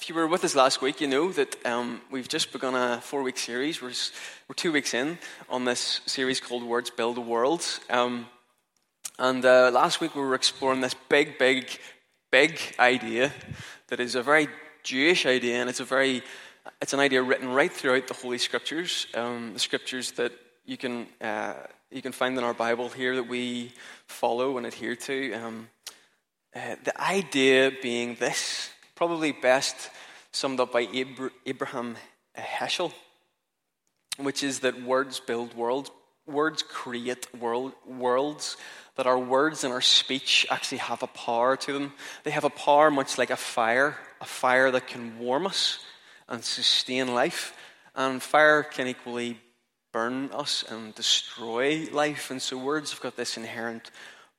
if you were with us last week, you know that um, we've just begun a four week series. We're, we're two weeks in on this series called Words Build a World. Um, and uh, last week we were exploring this big, big, big idea that is a very Jewish idea, and it's a very it's an idea written right throughout the Holy Scriptures, um, the Scriptures that you can uh, you can find in our Bible here that we follow and adhere to. Um, uh, the idea being this, probably best summed up by Abraham Heschel, which is that words build worlds, words create world, worlds, that our words and our speech actually have a power to them. They have a power much like a fire, a fire that can warm us and sustain life. And fire can equally burn us and destroy life. And so words have got this inherent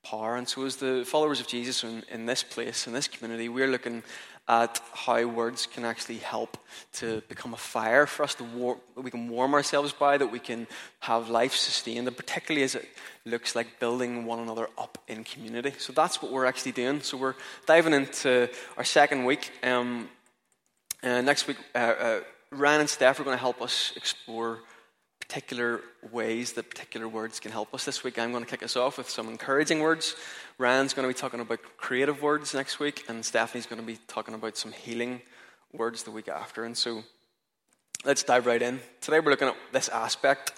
power. And so, as the followers of Jesus in, in this place, in this community, we're looking at how words can actually help to become a fire for us to war- we can warm ourselves by, that we can have life sustained, and particularly as it looks like building one another up in community. So that's what we're actually doing. So we're diving into our second week. Um, uh, next week, uh, uh, Ryan and Steph are going to help us explore particular ways that particular words can help us. This week, I'm going to kick us off with some encouraging words. Ryan's going to be talking about creative words next week, and Stephanie's going to be talking about some healing words the week after. And so, let's dive right in. Today, we're looking at this aspect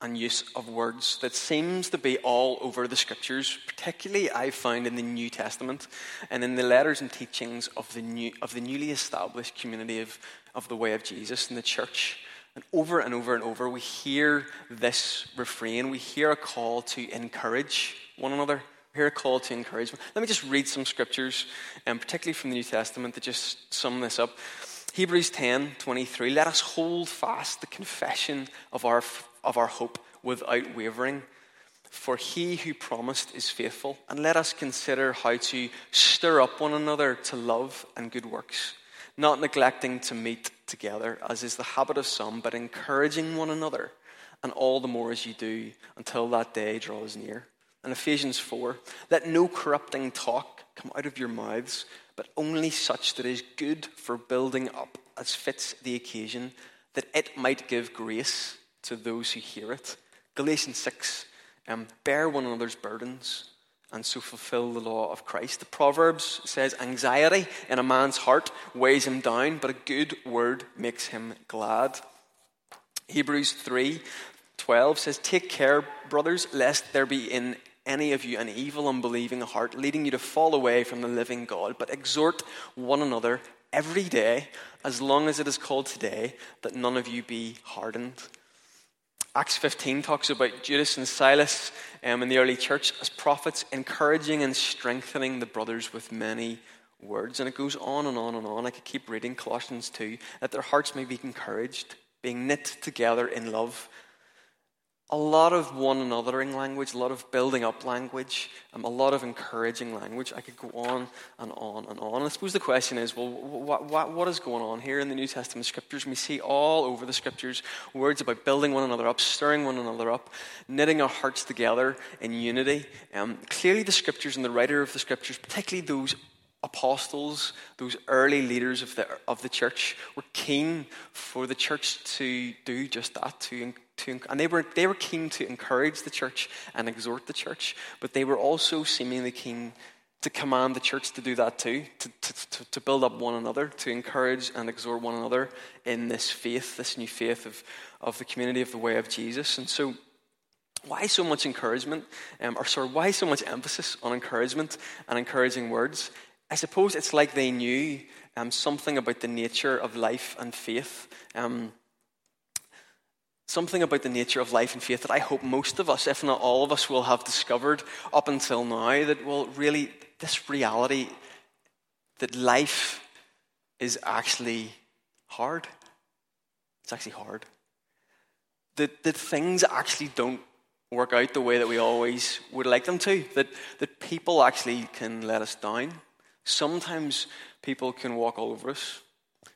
and use of words that seems to be all over the scriptures, particularly I find in the New Testament and in the letters and teachings of the, new, of the newly established community of, of the way of Jesus in the church. And over and over and over, we hear this refrain. We hear a call to encourage one another. Hear a call to encouragement. Let me just read some scriptures, um, particularly from the New Testament, to just sum this up. Hebrews 10 23. Let us hold fast the confession of our, of our hope without wavering. For he who promised is faithful. And let us consider how to stir up one another to love and good works, not neglecting to meet together, as is the habit of some, but encouraging one another, and all the more as you do, until that day draws near. And Ephesians 4 Let no corrupting talk come out of your mouths, but only such that is good for building up as fits the occasion, that it might give grace to those who hear it. Galatians 6 um, Bear one another's burdens and so fulfill the law of Christ. The Proverbs says, Anxiety in a man's heart weighs him down, but a good word makes him glad. Hebrews 3 12 says, Take care, brothers, lest there be in any of you an evil, unbelieving heart, leading you to fall away from the living God, but exhort one another every day, as long as it is called today, that none of you be hardened. Acts 15 talks about Judas and Silas um, in the early church as prophets, encouraging and strengthening the brothers with many words. And it goes on and on and on. I could keep reading Colossians 2 that their hearts may be encouraged, being knit together in love a lot of one anothering language, a lot of building up language, um, a lot of encouraging language. I could go on and on and on. I suppose the question is well, what, is going on here in the New Testament scriptures? we see all over the scriptures words about building one another up, stirring one another up, knitting our hearts together in unity. Um, clearly, the scriptures and the writer of the scriptures, particularly those apostles, those early leaders of the, of the church, were keen for the church to do just that, to to, and they were, they were keen to encourage the church and exhort the church, but they were also seemingly keen to command the church to do that too, to, to, to build up one another, to encourage and exhort one another in this faith, this new faith of, of the community of the way of Jesus. And so, why so much encouragement, um, or sorry, why so much emphasis on encouragement and encouraging words? I suppose it's like they knew um, something about the nature of life and faith. Um, something about the nature of life and faith that I hope most of us, if not all of us, will have discovered up until now that, well, really, this reality that life is actually hard. It's actually hard. That, that things actually don't work out the way that we always would like them to. That, that people actually can let us down. Sometimes people can walk all over us.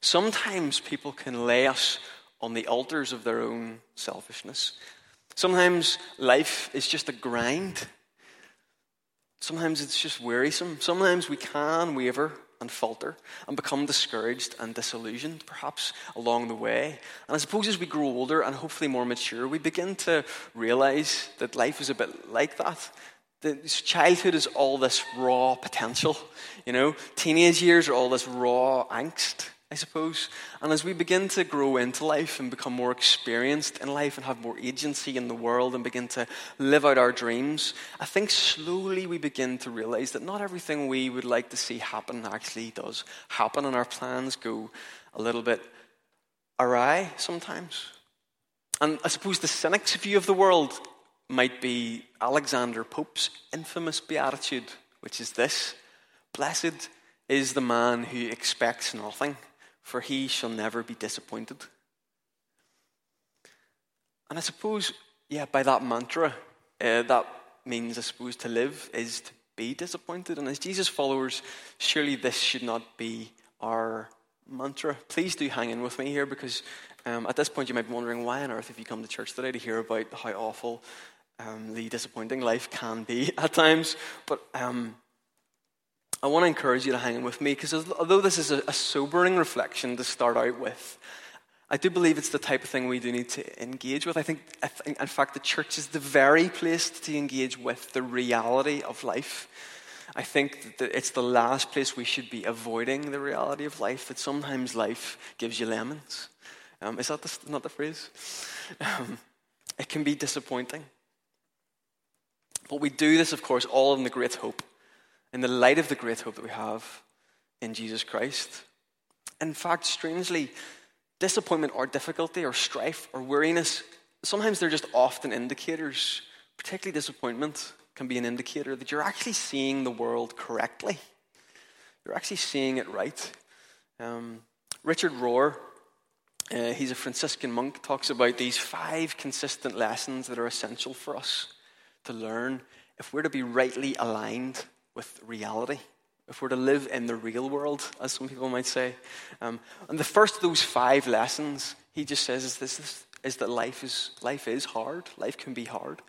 Sometimes people can lay us on the altars of their own selfishness. Sometimes life is just a grind. Sometimes it's just wearisome. Sometimes we can waver and falter and become discouraged and disillusioned, perhaps along the way. And I suppose as we grow older and hopefully more mature, we begin to realize that life is a bit like that. Childhood is all this raw potential, you know. Teenage years are all this raw angst. I suppose. And as we begin to grow into life and become more experienced in life and have more agency in the world and begin to live out our dreams, I think slowly we begin to realize that not everything we would like to see happen actually does happen, and our plans go a little bit awry sometimes. And I suppose the cynic's view of the world might be Alexander Pope's infamous beatitude, which is this Blessed is the man who expects nothing for he shall never be disappointed. And I suppose, yeah, by that mantra, uh, that means, I suppose, to live is to be disappointed. And as Jesus followers, surely this should not be our mantra. Please do hang in with me here because um, at this point you might be wondering why on earth have you come to church today to hear about how awful um, the disappointing life can be at times. But um, I want to encourage you to hang in with me because although this is a, sobering reflection to start out with, I do believe it's the type of thing we do need to engage with. I think, I in fact, the church is the very place to engage with the reality of life. I think that it's the last place we should be avoiding the reality of life, that sometimes life gives you lemons. Um, is that the, not the phrase? Um, it can be disappointing. But we do this, of course, all in the great hope in the light of the great hope that we have in Jesus Christ. In fact, strangely, disappointment or difficulty or strife or weariness, sometimes they're just often indicators, particularly disappointment can be an indicator that you're actually seeing the world correctly. You're actually seeing it right. Um, Richard Rohr, uh, he's a Franciscan monk, talks about these five consistent lessons that are essential for us to learn if we're to be rightly aligned with reality, if we're to live in the real world, as some people might say. Um, and the first of those five lessons, he just says, is, this, is that life is, life is hard. Life can be hard.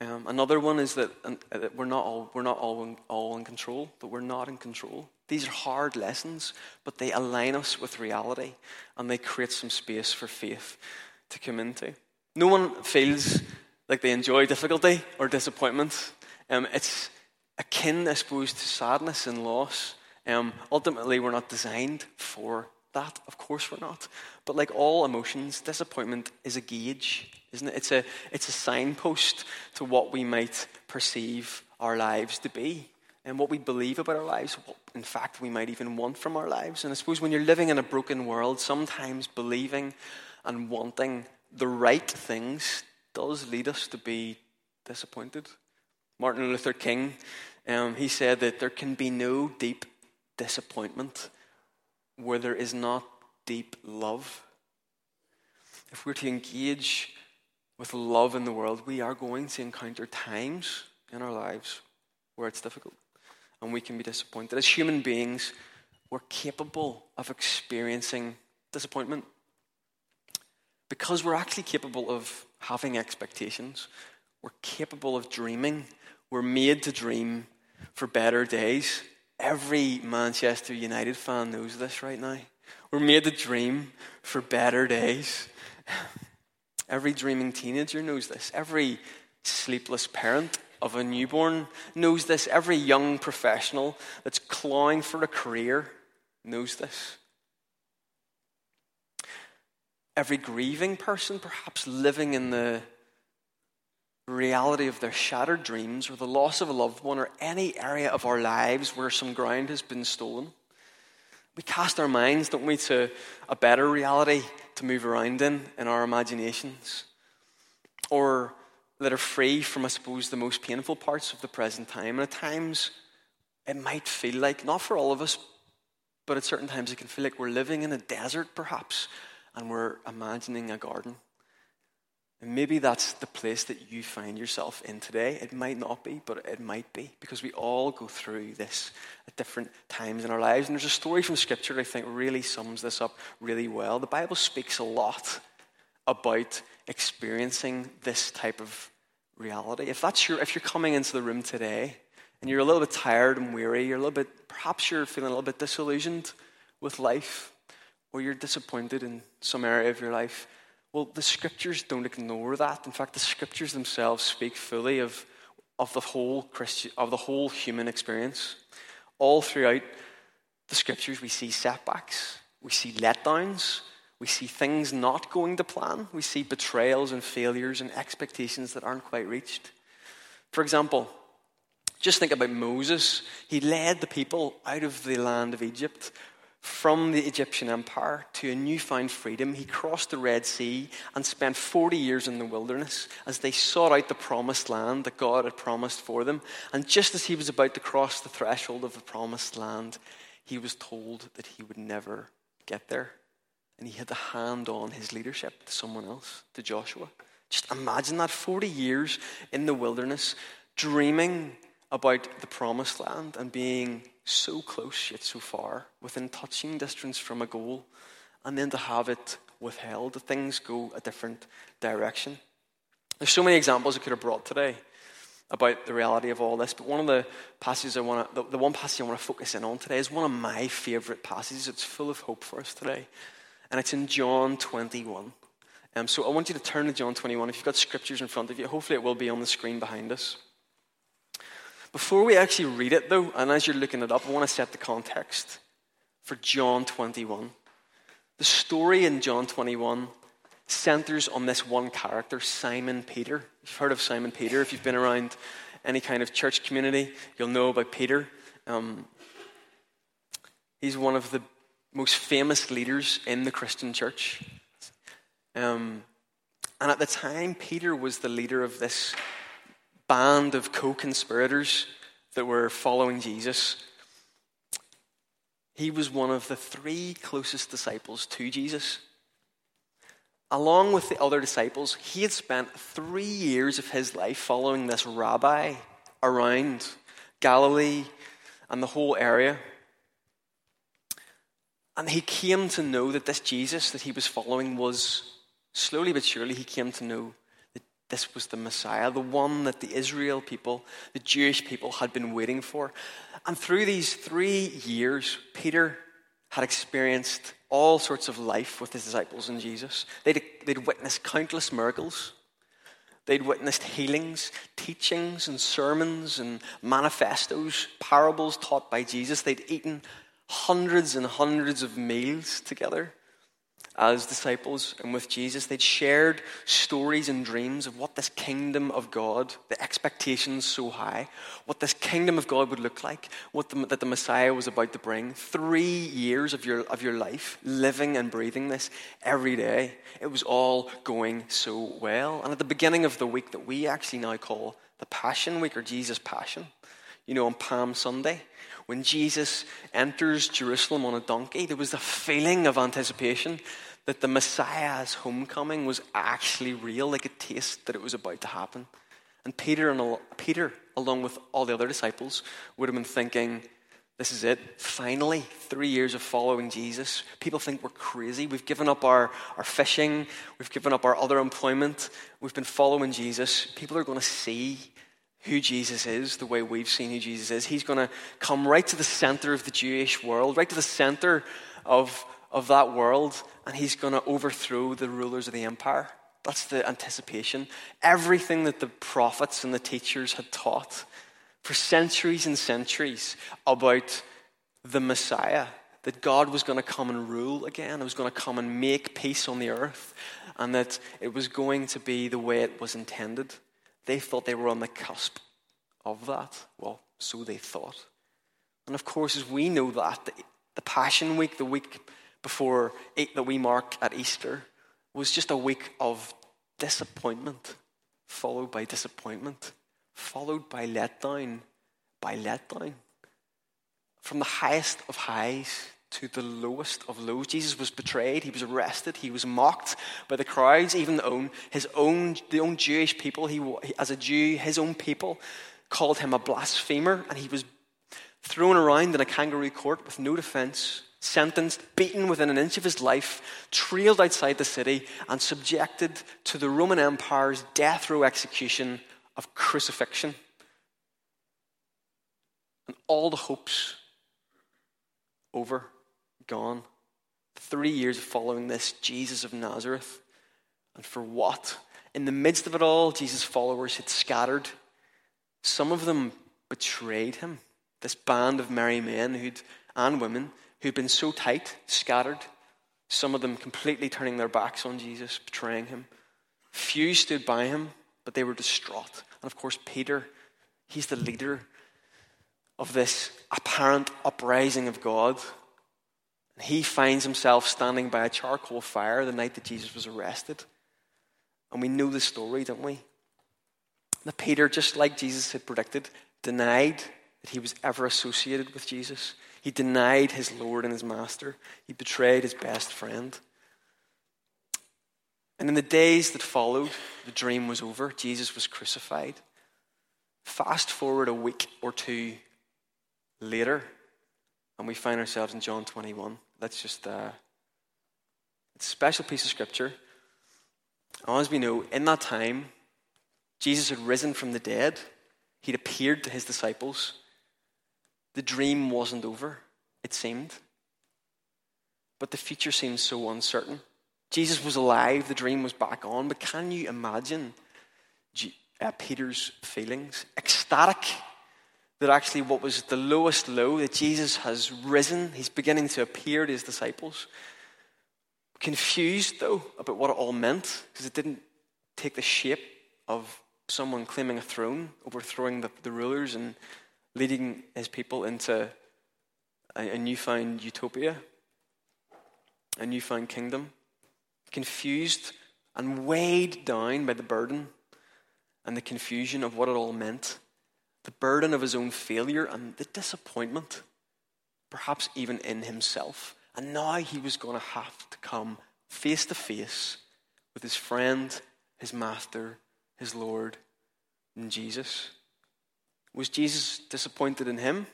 Um, another one is that, uh, that we're not, all, we're not all in, all in control, that we're not in control. These are hard lessons, but they align us with reality and they create some space for faith to come into. No one feels like they enjoy difficulty or disappointment. Um, it's, akin, I suppose, to sadness and loss. Um, ultimately, we're not designed for that. Of course, we're not. But like all emotions, disappointment is a gauge, isn't it? It's a, it's a signpost to what we might perceive our lives to be and what we believe about our lives, what in fact we might even want from our lives. And I suppose when you're living in a broken world, sometimes believing and wanting the right things does lead us to be disappointed. Martin Luther King, um, he said that there can be no deep disappointment where there is not deep love. If we're to engage with love in the world, we are going to encounter times in our lives where it's difficult and we can be disappointed. As human beings, we're capable of experiencing disappointment because we're actually capable of having expectations, we're capable of dreaming we're made to dream for better days. Every Manchester United fan knows this right now. We're made to dream for better days. Every dreaming teenager knows this. Every sleepless parent of a newborn knows this. Every young professional that's clawing for a career knows this. Every grieving person, perhaps living in the reality of their shattered dreams or the loss of a loved one or any area of our lives where some ground has been stolen. We cast our minds, don't we, to a better reality to move around in in our imaginations. Or that are free from, I suppose, the most painful parts of the present time. And at times, it might feel like, not for all of us, but at certain times, it can feel like we're living in a desert, perhaps, and we're imagining a garden. And maybe that's the place that you find yourself in today. It might not be, but it might be, because we all go through this at different times in our lives. And there's a story from Scripture I think really sums this up really well. The Bible speaks a lot about experiencing this type of reality. If that's your, if you're coming into the room today and you're a little bit tired and weary, you're a little bit, perhaps you're feeling a little bit disillusioned with life, or you're disappointed in some area of your life, well, the scriptures don't ignore that. In fact, the scriptures themselves speak fully of, of, the, whole Christian, of the whole human experience. All throughout the scriptures, we see setbacks, we see letdowns, we see things not going to plan, we see betrayals and failures and expectations that aren't quite reached. For example, just think about Moses. He led the people out of the land of Egypt from the Egyptian empire to a newfound freedom. He crossed the Red Sea and spent 40 years in the wilderness as they sought out the promised land that God had promised for them. And just as he was about to cross the threshold of the promised land, he was told that he would never get there. And he had to hand on his leadership to someone else, to Joshua. Just imagine that 40 years in the wilderness, dreaming about the promised land and being so close yet so far, within touching distance from a goal, and then to have it withheld, things go a different direction. There's so many examples I could have brought today about the reality of all this, but one of the passages I want to, the, the one passage I want to focus in on today is one of my favorite passages. It's full of hope for us today, and it's in John 21. Um, so I want you to turn to John 21. If you've got scriptures in front of you, hopefully it will be on the screen behind us. Before we actually read it, though, and as you're looking it up, I want to set the context for John 21. The story in John 21 centers on this one character, Simon Peter. You've heard of Simon Peter. If you've been around any kind of church community, you'll know about Peter. Um, he's one of the most famous leaders in the Christian church. Um, and at the time, Peter was the leader of this band of co conspirators that were following Jesus. He was one of the three closest disciples to Jesus. Along with the other disciples, he had spent three years of his life following this rabbi around Galilee and the whole area. And he came to know that this Jesus that he was following was, slowly but surely, he came to know this was the Messiah, the one that the Israel people, the Jewish people, had been waiting for. And through these three years, Peter had experienced all sorts of life with his disciples and Jesus. They'd, they'd witnessed countless miracles. They'd witnessed healings, teachings, and sermons, and manifestos, parables taught by Jesus. They'd eaten hundreds and hundreds of meals together as disciples and with Jesus. They'd shared stories and dreams of what this kingdom of God, the expectations so high, what this kingdom of God would look like, what the, that the Messiah was about to bring. Three years of your, of your life living and breathing this every day. It was all going so well. And at the beginning of the week that we actually now call the Passion Week or Jesus Passion, you know, on Palm Sunday, when Jesus enters Jerusalem on a donkey, there was a feeling of anticipation that the Messiah's homecoming was actually real, like a taste that it was about to happen. And Peter, and Peter, along with all the other disciples, would have been thinking, this is it. Finally, three years of following Jesus. People think we're crazy. We've given up our, our fishing. We've given up our other employment. We've been following Jesus. People are going to see who Jesus is, the way we've seen who Jesus is. He's going to come right to the center of the Jewish world, right to the center of, of that world, and he's going to overthrow the rulers of the empire. That's the anticipation. Everything that the prophets and the teachers had taught for centuries and centuries about the Messiah, that God was going to come and rule again, it was going to come and make peace on the earth, and that it was going to be the way it was intended. They thought they were on the cusp of that. Well, so they thought. And of course, as we know that, the, Passion Week, the week before eight that we mark at Easter, was just a week of disappointment, followed by disappointment, followed by letdown, by letdown. From the highest of highs to the lowest of lows. Jesus was betrayed, he was arrested, he was mocked by the crowds, even the own, his own, the own Jewish people. He, as a Jew, his own people called him a blasphemer, and he was thrown around in a kangaroo court with no defense, sentenced, beaten within an inch of his life, trailed outside the city, and subjected to the Roman Empire's death row execution of crucifixion. And all the hopes over, gone. Three years of following this Jesus of Nazareth. And for what? In the midst of it all, Jesus' followers had scattered. Some of them betrayed him. This band of merry men who'd, and women who'd been so tight, scattered. Some of them completely turning their backs on Jesus, betraying him. Few stood by him, but they were distraught. And of course, Peter, he's the leader of this apparent uprising of God. He finds himself standing by a charcoal fire the night that Jesus was arrested. And we know the story, don't we? That Peter, just like Jesus had predicted, denied that he was ever associated with Jesus. He denied his Lord and his Master. He betrayed his best friend. And in the days that followed, the dream was over. Jesus was crucified. Fast forward a week or two later, and we find ourselves in John 21. Let's just, uh, it's a special piece of scripture. And As we know, in that time, Jesus had risen from the dead. He'd appeared to his disciples. The dream wasn't over, it seemed. But the future seemed so uncertain. Jesus was alive, the dream was back on, but can you imagine uh, Peter's feelings? Ecstatic that actually what was the lowest low, that Jesus has risen, he's beginning to appear to his disciples. Confused, though, about what it all meant, because it didn't take the shape of someone claiming a throne, overthrowing the, the rulers, and leading his people into a, a newfound utopia, a newfound kingdom. Confused and weighed down by the burden and the confusion of what it all meant the burden of his own failure and the disappointment, perhaps even in himself. And now he was going to have to come face to face with his friend, his master, his Lord, and Jesus. Was Jesus disappointed in him?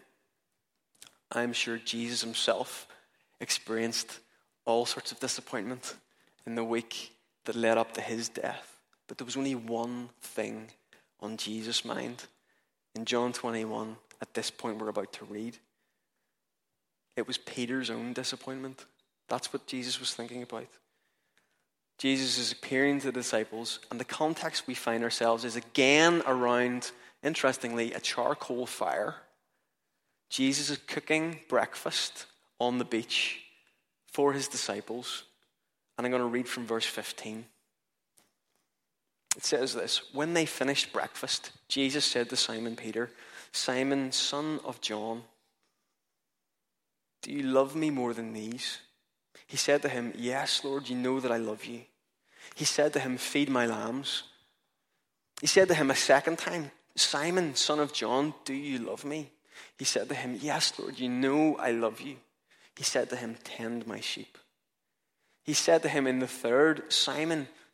I'm sure Jesus himself experienced all sorts of disappointment in the week that led up to his death. But there was only one thing on Jesus' mind in John 21, at this point we're about to read, it was Peter's own disappointment. That's what Jesus was thinking about. Jesus is appearing to the disciples, and the context we find ourselves is again around, interestingly, a charcoal fire. Jesus is cooking breakfast on the beach for his disciples. And I'm going to read from verse 15. It says this When they finished breakfast, Jesus said to Simon Peter, Simon, son of John, do you love me more than these? He said to him, Yes, Lord, you know that I love you. He said to him, Feed my lambs. He said to him a second time, Simon, son of John, do you love me? He said to him, Yes, Lord, you know I love you. He said to him, Tend my sheep. He said to him in the third, Simon,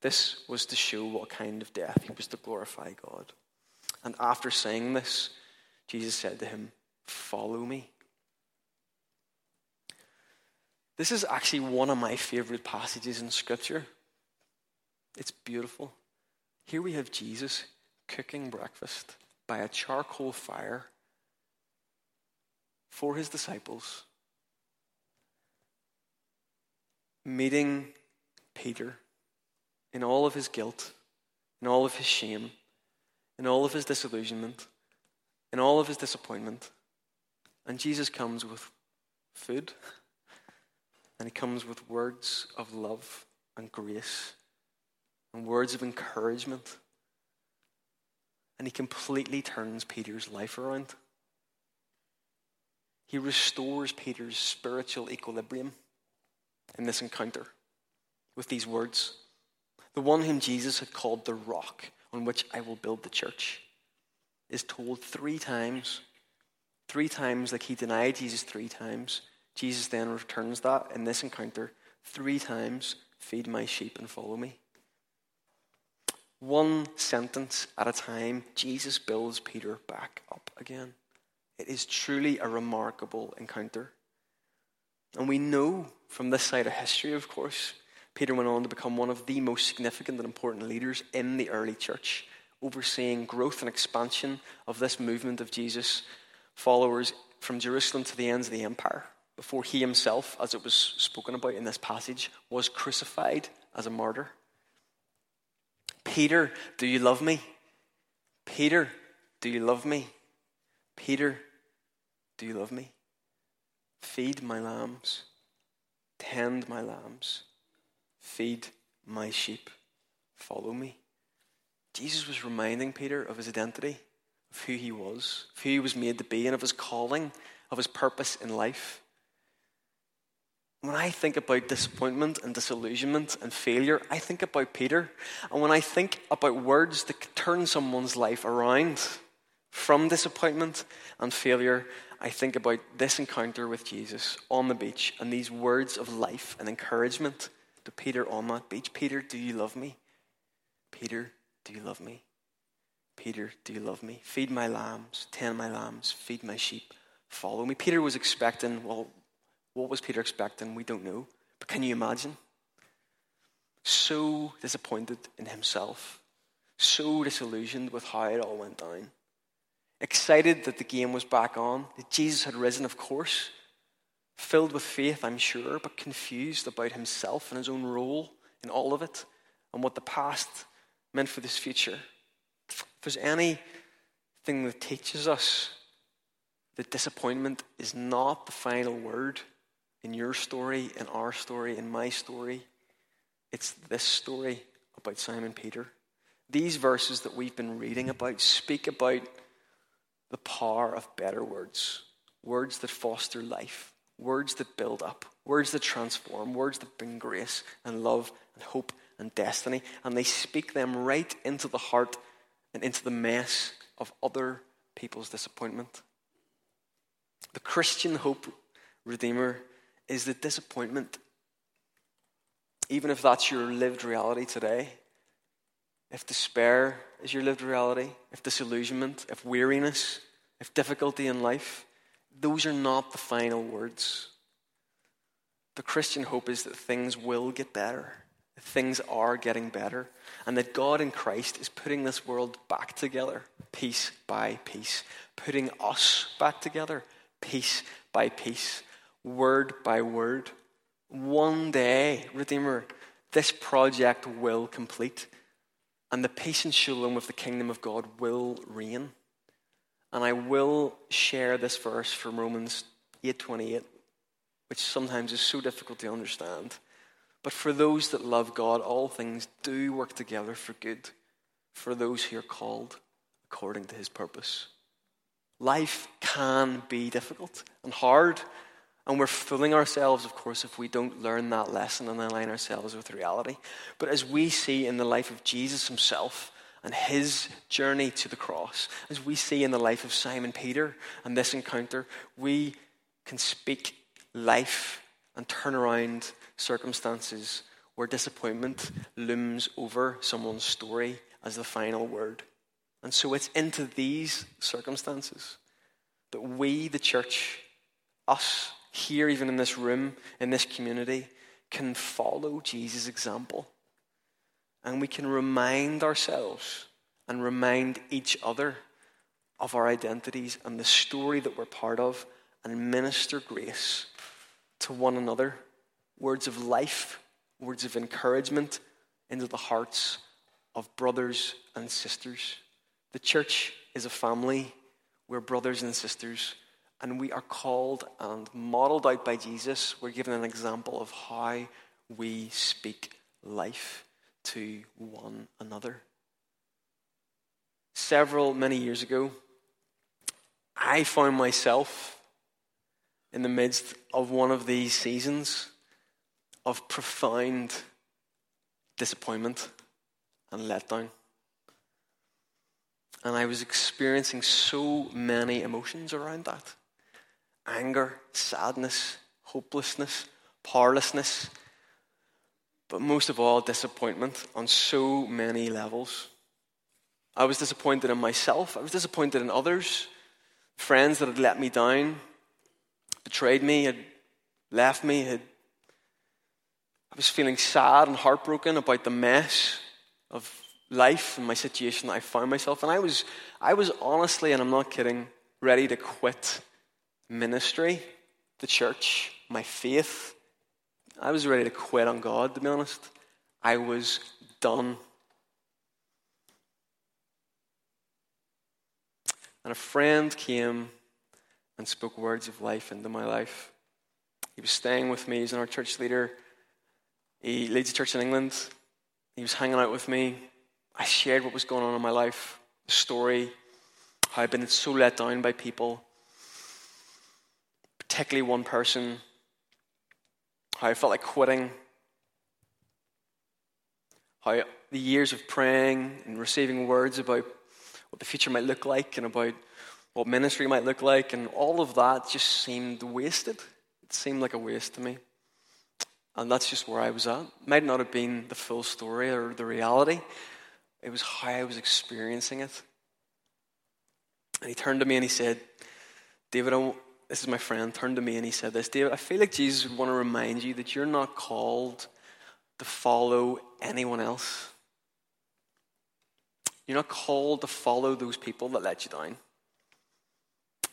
This was to show what kind of death he was to glorify God. And after saying this, Jesus said to him, Follow me. This is actually one of my favorite passages in Scripture. It's beautiful. Here we have Jesus cooking breakfast by a charcoal fire for his disciples, meeting Peter in all of his guilt, in all of his shame, in all of his disillusionment, in all of his disappointment. And Jesus comes with food, and he comes with words of love and grace, and words of encouragement. And he completely turns Peter's life around. He restores Peter's spiritual equilibrium in this encounter with these words the one whom Jesus had called the rock on which I will build the church, is told three times Three times, like he denied Jesus three times. Jesus then returns that in this encounter three times feed my sheep and follow me. One sentence at a time, Jesus builds Peter back up again. It is truly a remarkable encounter. And we know from this side of history, of course, Peter went on to become one of the most significant and important leaders in the early church, overseeing growth and expansion of this movement of Jesus followers from Jerusalem to the ends of the empire before he himself, as it was spoken about in this passage, was crucified as a martyr. Peter, do you love me? Peter, do you love me? Peter, do you love me? Feed my lambs, tend my lambs, feed my sheep, follow me. Jesus was reminding Peter of his identity, of who he was, of who he was made to be, and of his calling, of his purpose in life. When I think about disappointment and disillusionment and failure, I think about Peter. And when I think about words that could turn someone's life around from disappointment and failure, I think about this encounter with Jesus on the beach and these words of life and encouragement to Peter on that beach. Peter, do you love me? Peter, do you love me? Peter, do you love me? Feed my lambs, tend my lambs, feed my sheep, follow me. Peter was expecting, well, what was Peter expecting? We don't know. But can you imagine? So disappointed in himself, so disillusioned with how it all went down. Excited that the game was back on, that Jesus had risen, of course. Filled with faith, I'm sure, but confused about himself and his own role in all of it and what the past meant for this future. If there's anything that teaches us that disappointment is not the final word, in your story, in our story, in my story. It's this story about Simon Peter. These verses that we've been reading about speak about the power of better words, words that foster life, words that build up, words that transform, words that bring grace and love and hope and destiny. And they speak them right into the heart and into the mess of other people's disappointment. The Christian hope Redeemer is the disappointment, even if that's your lived reality today, if despair is your lived reality, if disillusionment, if weariness, if difficulty in life, those are not the final words. The Christian hope is that things will get better, things are getting better, and that God in Christ is putting this world back together, piece by piece, putting us back together, piece by piece word by word. One day, Redeemer, this project will complete, and the peace and shalom of the kingdom of God will reign. And I will share this verse from Romans 8:28, which sometimes is so difficult to understand. But for those that love God, all things do work together for good, for those who are called according to his purpose. Life can be difficult and hard. And we're fooling ourselves, of course, if we don't learn that lesson and align ourselves with reality. But as we see in the life of Jesus himself and his journey to the cross, as we see in the life of Simon Peter and this encounter, we can speak life and turn around circumstances where disappointment looms over someone's story as the final word. And so it's into these circumstances that we, the church, us, here, even in this room, in this community, can follow Jesus' example. And we can remind ourselves and remind each other of our identities and the story that we're part of and minister grace to one another. Words of life, words of encouragement into the hearts of brothers and sisters. The church is a family. We're brothers and sisters and we are called and modeled out by Jesus. We're given an example of how we speak life to one another. Several, many years ago, I found myself in the midst of one of these seasons of profound disappointment and letdown. And I was experiencing so many emotions around that anger, sadness, hopelessness, powerlessness, but most of all, disappointment on so many levels. I was disappointed in myself, I was disappointed in others, friends that had let me down, betrayed me, had left me, had I was feeling sad and heartbroken about the mess of life and my situation that I found myself. And I was, I was honestly, and I'm not kidding, ready to quit ministry, the church, my faith. I was ready to quit on God, to be honest. I was done. And a friend came and spoke words of life into my life. He was staying with me, he's an our church leader. He leads a church in England. He was hanging out with me. I shared what was going on in my life, the story, how I'd been so let down by people, particularly one person, how I felt like quitting, how the years of praying and receiving words about what the future might look like and about what ministry might look like, and all of that just seemed wasted. It seemed like a waste to me. And that's just where I was at. It might not have been the full story or the reality, it was how I was experiencing it. And he turned to me and he said, David, this is my friend, turned to me and he said this David, I feel like Jesus would want to remind you that you're not called to follow anyone else. You're not called to follow those people that let you down.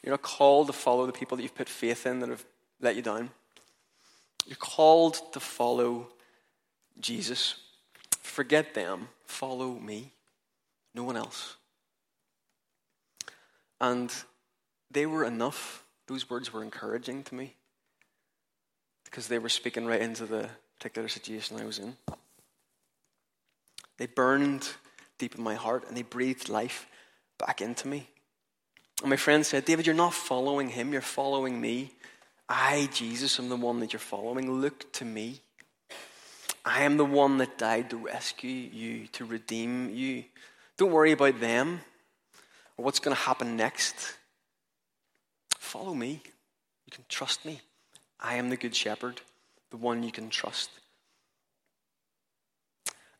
You're not called to follow the people that you've put faith in that have let you down. You're called to follow Jesus. Forget them. Follow me. No one else. And they were enough. Those words were encouraging to me because they were speaking right into the particular situation I was in. They burned deep in my heart and they breathed life back into me. And my friend said, David, you're not following him, you're following me. I, Jesus, am the one that you're following. Look to me. I am the one that died to rescue you, to redeem you. Don't worry about them or what's going to happen next. Follow me. You can trust me. I am the good shepherd, the one you can trust.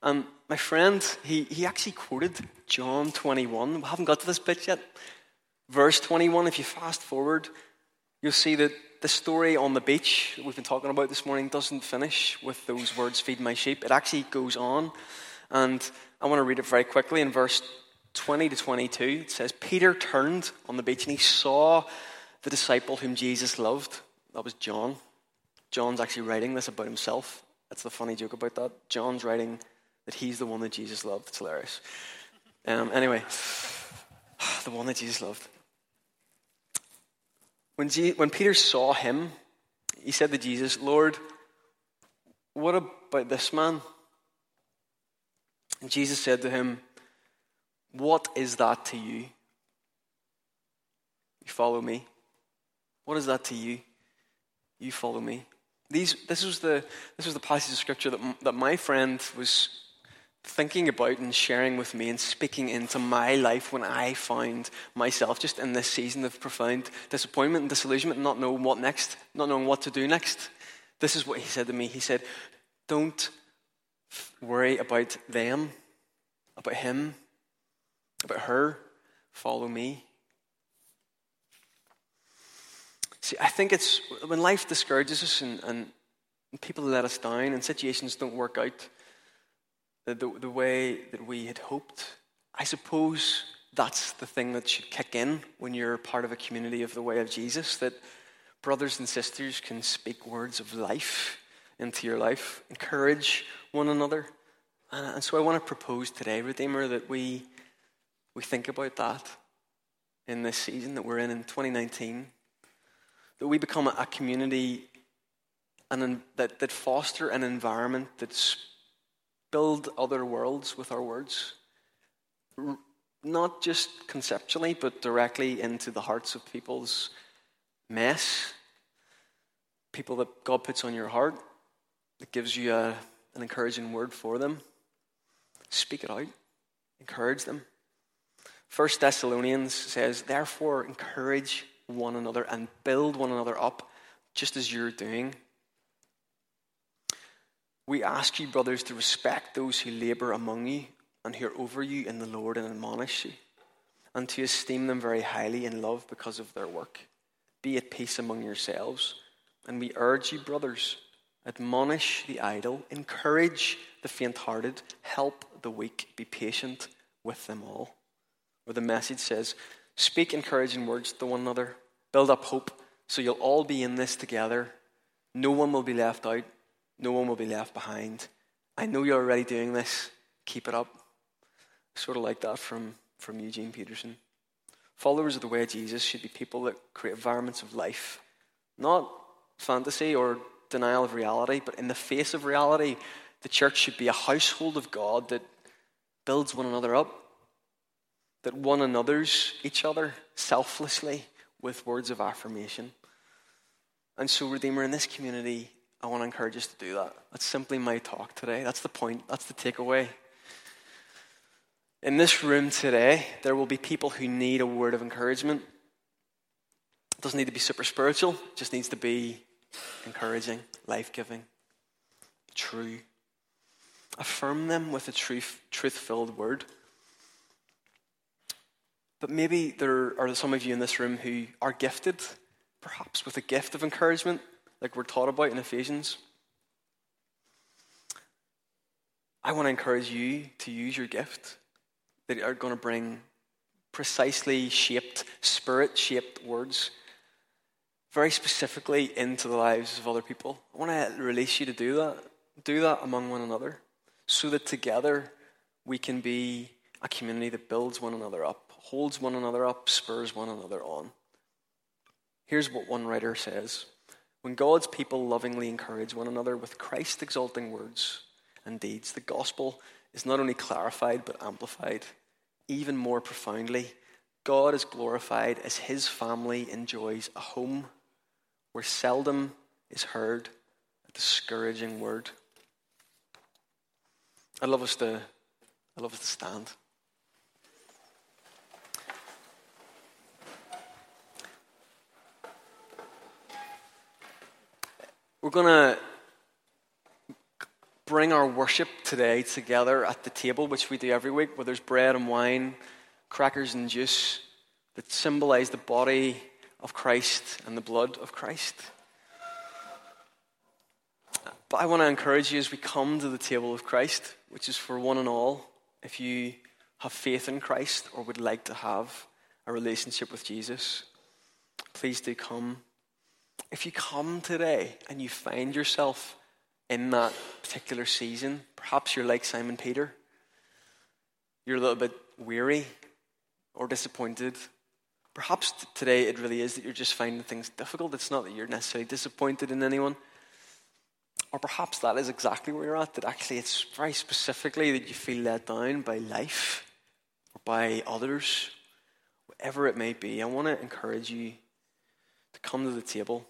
And my friend, he, he actually quoted John 21. We haven't got to this bit yet. Verse 21, if you fast forward, you'll see that the story on the beach that we've been talking about this morning doesn't finish with those words, feed my sheep. It actually goes on. And I want to read it very quickly. In verse 20 to 22, it says, Peter turned on the beach and he saw the disciple whom Jesus loved. That was John. John's actually writing this about himself. That's the funny joke about that. John's writing that he's the one that Jesus loved. It's hilarious. Um, anyway, the one that Jesus loved. When, G- when Peter saw him, he said to Jesus, Lord, what about this man? And Jesus said to him, What is that to you? You follow me. What is that to you? You follow me. These, this, was the, this was the passage of scripture that, that my friend was thinking about and sharing with me and speaking into my life when I found myself just in this season of profound disappointment and disillusionment, not knowing what next, not knowing what to do next. This is what he said to me. He said, Don't worry about them, about him, about her. Follow me. See, I think it's when life discourages us and, and people let us down and situations don't work out the, the, way that we had hoped. I suppose that's the thing that should kick in when you're part of a community of the way of Jesus, that brothers and sisters can speak words of life into your life, encourage one another. And, and so I want to propose today, Redeemer, that we, we think about that in this season that we're in in 2019, that we become a, community and that, that foster an environment that's build other worlds with our words. Not just conceptually, but directly into the hearts of people's mess. People that God puts on your heart, that gives you a, an encouraging word for them. Speak it out, encourage them. First Thessalonians says, Therefore, encourage one another and build one another up, just as you're doing. We ask you, brothers, to respect those who labor among you and who are over you in the Lord and admonish you, and to esteem them very highly in love because of their work. Be at peace among yourselves. And we urge you, brothers, admonish the idle, encourage the faint hearted, help the weak, be patient with them all. Or the message says, speak encouraging words to one another, build up hope, so you'll all be in this together. No one will be left out, no one will be left behind. I know you're already doing this. Keep it up. Sort of like that from, from Eugene Peterson. Followers of the way of Jesus should be people that create environments of life, not fantasy or denial of reality, but in the face of reality, the church should be a household of God that builds one another up, that one another's each other selflessly with words of affirmation. And so, Redeemer, in this community, I want to encourage us to do that. That's simply my talk today. That's the point, that's the takeaway. In this room today, there will be people who need a word of encouragement. It doesn't need to be super spiritual, it just needs to be encouraging, life giving, true. Affirm them with a truth filled word. But maybe there are some of you in this room who are gifted, perhaps with a gift of encouragement, like we're taught about in Ephesians. I want to encourage you to use your gift that are going to bring precisely shaped, spirit shaped words very specifically into the lives of other people. I want to release you to do that. Do that among one another so that together we can be a community that builds one another up, holds one another up, spurs one another on. Here's what one writer says When God's people lovingly encourage one another with Christ exalting words and deeds, the gospel is not only clarified but amplified. Even more profoundly, God is glorified as his family enjoys a home where seldom is heard a discouraging word. I'd love us to, I'd love us to stand. We're going to bring our worship today together at the table, which we do every week, where there's bread and wine, crackers and juice that symbolize the body of Christ and the blood of Christ. But I want to encourage you as we come to the table of Christ, which is for one and all, if you have faith in Christ or would like to have a relationship with Jesus, please do come. If you come today and you find yourself in that particular season, perhaps you're like Simon Peter, you're a little bit weary or disappointed Perhaps today it really is that you're just finding things difficult. It's not that you're necessarily disappointed in anyone. Or perhaps that is exactly where you're at, that actually it's very specifically that you feel let down by life or by others, whatever it may be. I want to encourage you come to the table.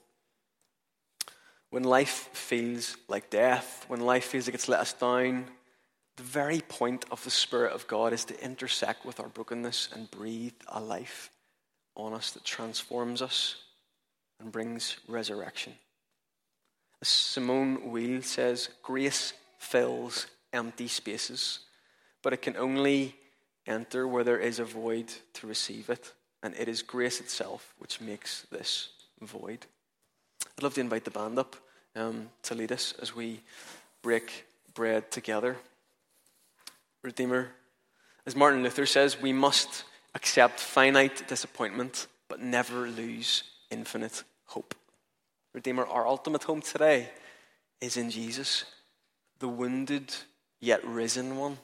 When life feels like death, when life feels like it's let us down, the very point of the Spirit of God is to intersect with our brokenness and breathe a life on us that transforms us and brings resurrection. As Simone Weil says, grace fills empty spaces, but it can only enter where there is a void to receive it, and it is grace itself which makes this void. I'd love to invite the band up um, to lead us as we break bread together. Redeemer, as Martin Luther says, we must accept finite disappointment, but never lose infinite hope. Redeemer, our ultimate home today is in Jesus, the wounded yet risen one.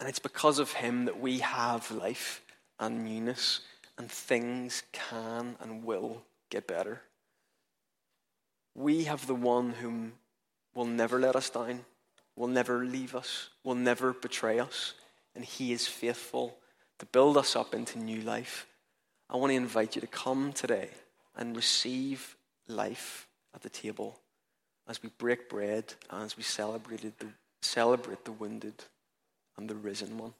And it's because of him that we have life and newness, and things can and will get better. We have the one whom will never let us down, will never leave us, will never betray us, and he is faithful to build us up into new life, I want to invite you to come today and receive life at the table as we break bread and as we celebrated the, celebrate the wounded and the risen one.